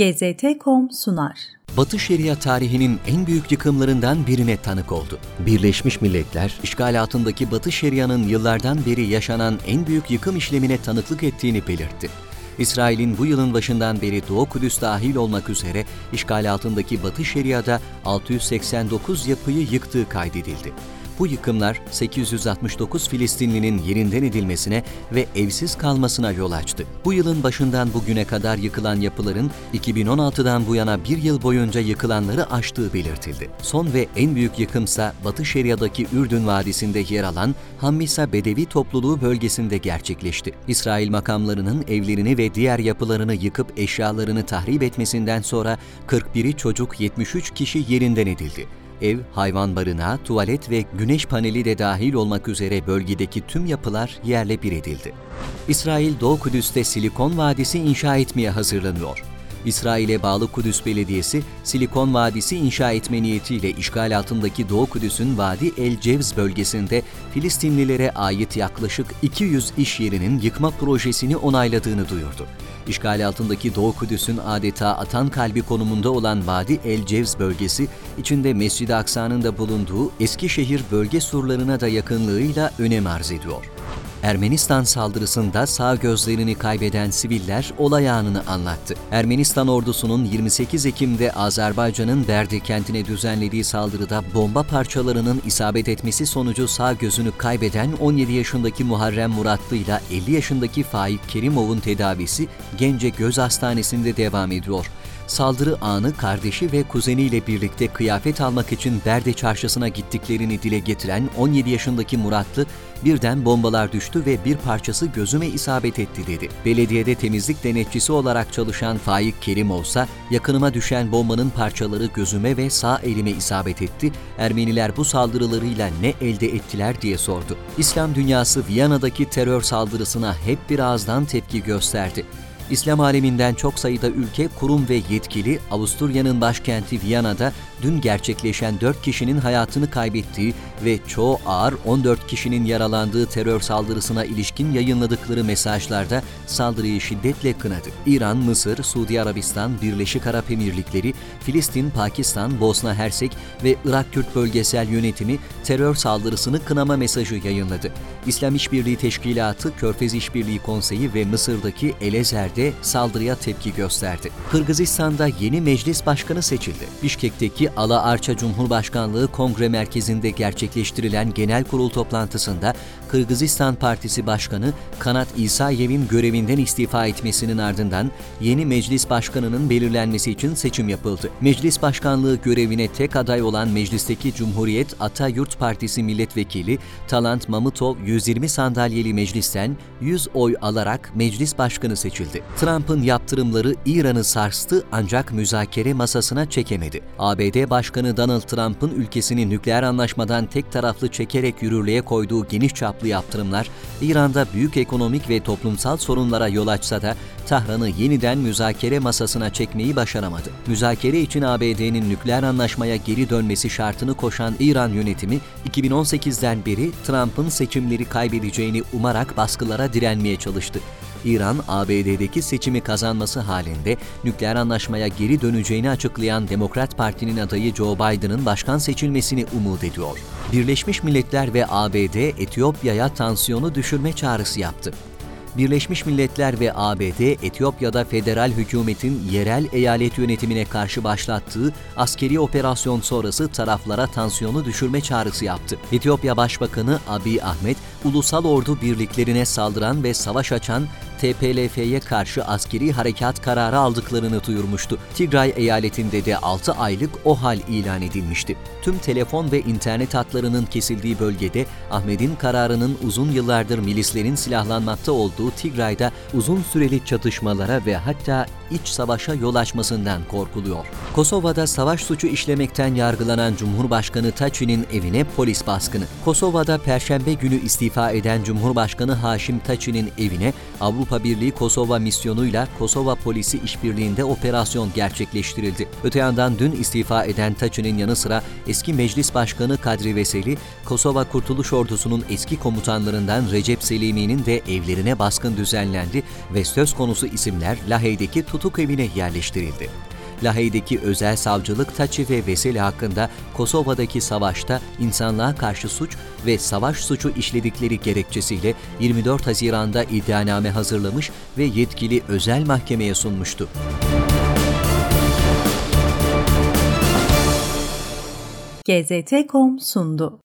GZT.com sunar. Batı Şeria tarihinin en büyük yıkımlarından birine tanık oldu. Birleşmiş Milletler, işgal altındaki Batı Şeria'nın yıllardan beri yaşanan en büyük yıkım işlemine tanıklık ettiğini belirtti. İsrail'in bu yılın başından beri Doğu Kudüs dahil olmak üzere işgal altındaki Batı Şeria'da 689 yapıyı yıktığı kaydedildi. Bu yıkımlar 869 Filistinlinin yerinden edilmesine ve evsiz kalmasına yol açtı. Bu yılın başından bugüne kadar yıkılan yapıların 2016'dan bu yana bir yıl boyunca yıkılanları aştığı belirtildi. Son ve en büyük yıkımsa Batı Şeria'daki Ürdün Vadisi'nde yer alan Hammisa Bedevi topluluğu bölgesinde gerçekleşti. İsrail makamlarının evlerini ve diğer yapılarını yıkıp eşyalarını tahrip etmesinden sonra 41'i çocuk 73 kişi yerinden edildi ev, hayvan barınağı, tuvalet ve güneş paneli de dahil olmak üzere bölgedeki tüm yapılar yerle bir edildi. İsrail Doğu Kudüs'te Silikon Vadisi inşa etmeye hazırlanıyor. İsrail'e bağlı Kudüs Belediyesi, Silikon Vadisi inşa etme niyetiyle işgal altındaki Doğu Kudüs'ün Vadi El Cevz bölgesinde Filistinlilere ait yaklaşık 200 iş yerinin yıkma projesini onayladığını duyurdu. İşgal altındaki Doğu Kudüs'ün adeta atan kalbi konumunda olan Vadi El Cevz bölgesi, içinde Mescid-i Aksa'nın da bulunduğu Eskişehir bölge surlarına da yakınlığıyla önem arz ediyor. Ermenistan saldırısında sağ gözlerini kaybeden siviller olay anını anlattı. Ermenistan ordusunun 28 Ekim'de Azerbaycan'ın Berdi kentine düzenlediği saldırıda bomba parçalarının isabet etmesi sonucu sağ gözünü kaybeden 17 yaşındaki Muharrem Muratlı ile 50 yaşındaki Faik Kerimov'un tedavisi Gence Göz Hastanesi'nde devam ediyor. Saldırı anı kardeşi ve kuzeniyle birlikte kıyafet almak için Berde çarşısına gittiklerini dile getiren 17 yaşındaki Muratlı, birden bombalar düştü ve bir parçası gözüme isabet etti dedi. Belediyede temizlik denetçisi olarak çalışan Faik Kerim olsa, yakınıma düşen bombanın parçaları gözüme ve sağ elime isabet etti, Ermeniler bu saldırılarıyla ne elde ettiler diye sordu. İslam dünyası Viyana'daki terör saldırısına hep bir ağızdan tepki gösterdi. İslam aleminden çok sayıda ülke, kurum ve yetkili Avusturya'nın başkenti Viyana'da dün gerçekleşen 4 kişinin hayatını kaybettiği ve çoğu ağır 14 kişinin yaralandığı terör saldırısına ilişkin yayınladıkları mesajlarda saldırıyı şiddetle kınadı. İran, Mısır, Suudi Arabistan, Birleşik Arap Emirlikleri, Filistin, Pakistan, Bosna Hersek ve Irak Kürt Bölgesel Yönetimi terör saldırısını kınama mesajı yayınladı. İslam İşbirliği Teşkilatı, Körfez İşbirliği Konseyi ve Mısır'daki Elezer'de saldırıya tepki gösterdi. Kırgızistan'da yeni meclis başkanı seçildi. Bişkek'teki Ala Arça Cumhurbaşkanlığı Kongre Merkezi'nde gerçekleştirilen genel kurul toplantısında Kırgızistan Partisi Başkanı Kanat İsayev'in görevinden istifa etmesinin ardından yeni meclis başkanının belirlenmesi için seçim yapıldı. Meclis başkanlığı görevine tek aday olan meclisteki Cumhuriyet Ata Yurt Partisi milletvekili Talant Mamutov 120 sandalyeli meclisten 100 oy alarak meclis başkanı seçildi. Trump'ın yaptırımları İran'ı sarstı ancak müzakere masasına çekemedi. ABD Başkanı Donald Trump'ın ülkesini nükleer anlaşmadan tek taraflı çekerek yürürlüğe koyduğu geniş çaplı yaptırımlar İran'da büyük ekonomik ve toplumsal sorunlara yol açsa da Tahran'ı yeniden müzakere masasına çekmeyi başaramadı. Müzakere için ABD'nin nükleer anlaşmaya geri dönmesi şartını koşan İran yönetimi 2018'den beri Trump'ın seçimleri kaybedeceğini umarak baskılara direnmeye çalıştı. İran, ABD'deki seçimi kazanması halinde nükleer anlaşmaya geri döneceğini açıklayan Demokrat Parti'nin adayı Joe Biden'ın başkan seçilmesini umut ediyor. Birleşmiş Milletler ve ABD Etiyopya'ya tansiyonu düşürme çağrısı yaptı. Birleşmiş Milletler ve ABD, Etiyopya'da federal hükümetin yerel eyalet yönetimine karşı başlattığı askeri operasyon sonrası taraflara tansiyonu düşürme çağrısı yaptı. Etiyopya Başbakanı Abiy Ahmet, ulusal ordu birliklerine saldıran ve savaş açan TPLF'ye karşı askeri harekat kararı aldıklarını duyurmuştu. Tigray eyaletinde de 6 aylık OHAL ilan edilmişti. Tüm telefon ve internet hatlarının kesildiği bölgede Ahmet'in kararının uzun yıllardır milislerin silahlanmakta olduğu Tigray'da uzun süreli çatışmalara ve hatta iç savaşa yol açmasından korkuluyor. Kosova'da savaş suçu işlemekten yargılanan Cumhurbaşkanı Taçi'nin evine polis baskını. Kosova'da Perşembe günü istifa eden Cumhurbaşkanı Haşim Taçi'nin evine Avrupa Birliği Kosova misyonuyla Kosova polisi işbirliğinde operasyon gerçekleştirildi. Öte yandan dün istifa eden Taçi'nin yanı sıra eski meclis başkanı Kadri Veseli, Kosova Kurtuluş Ordusu'nun eski komutanlarından Recep Selimi'nin de evlerine baskın düzenlendi ve söz konusu isimler Lahey'deki tutuk evine yerleştirildi. Lahey'deki özel savcılık Taçi ve Veseli hakkında Kosova'daki savaşta insanlığa karşı suç ve savaş suçu işledikleri gerekçesiyle 24 Haziran'da iddianame hazırlamış ve yetkili özel mahkemeye sunmuştu. GZT.com sundu.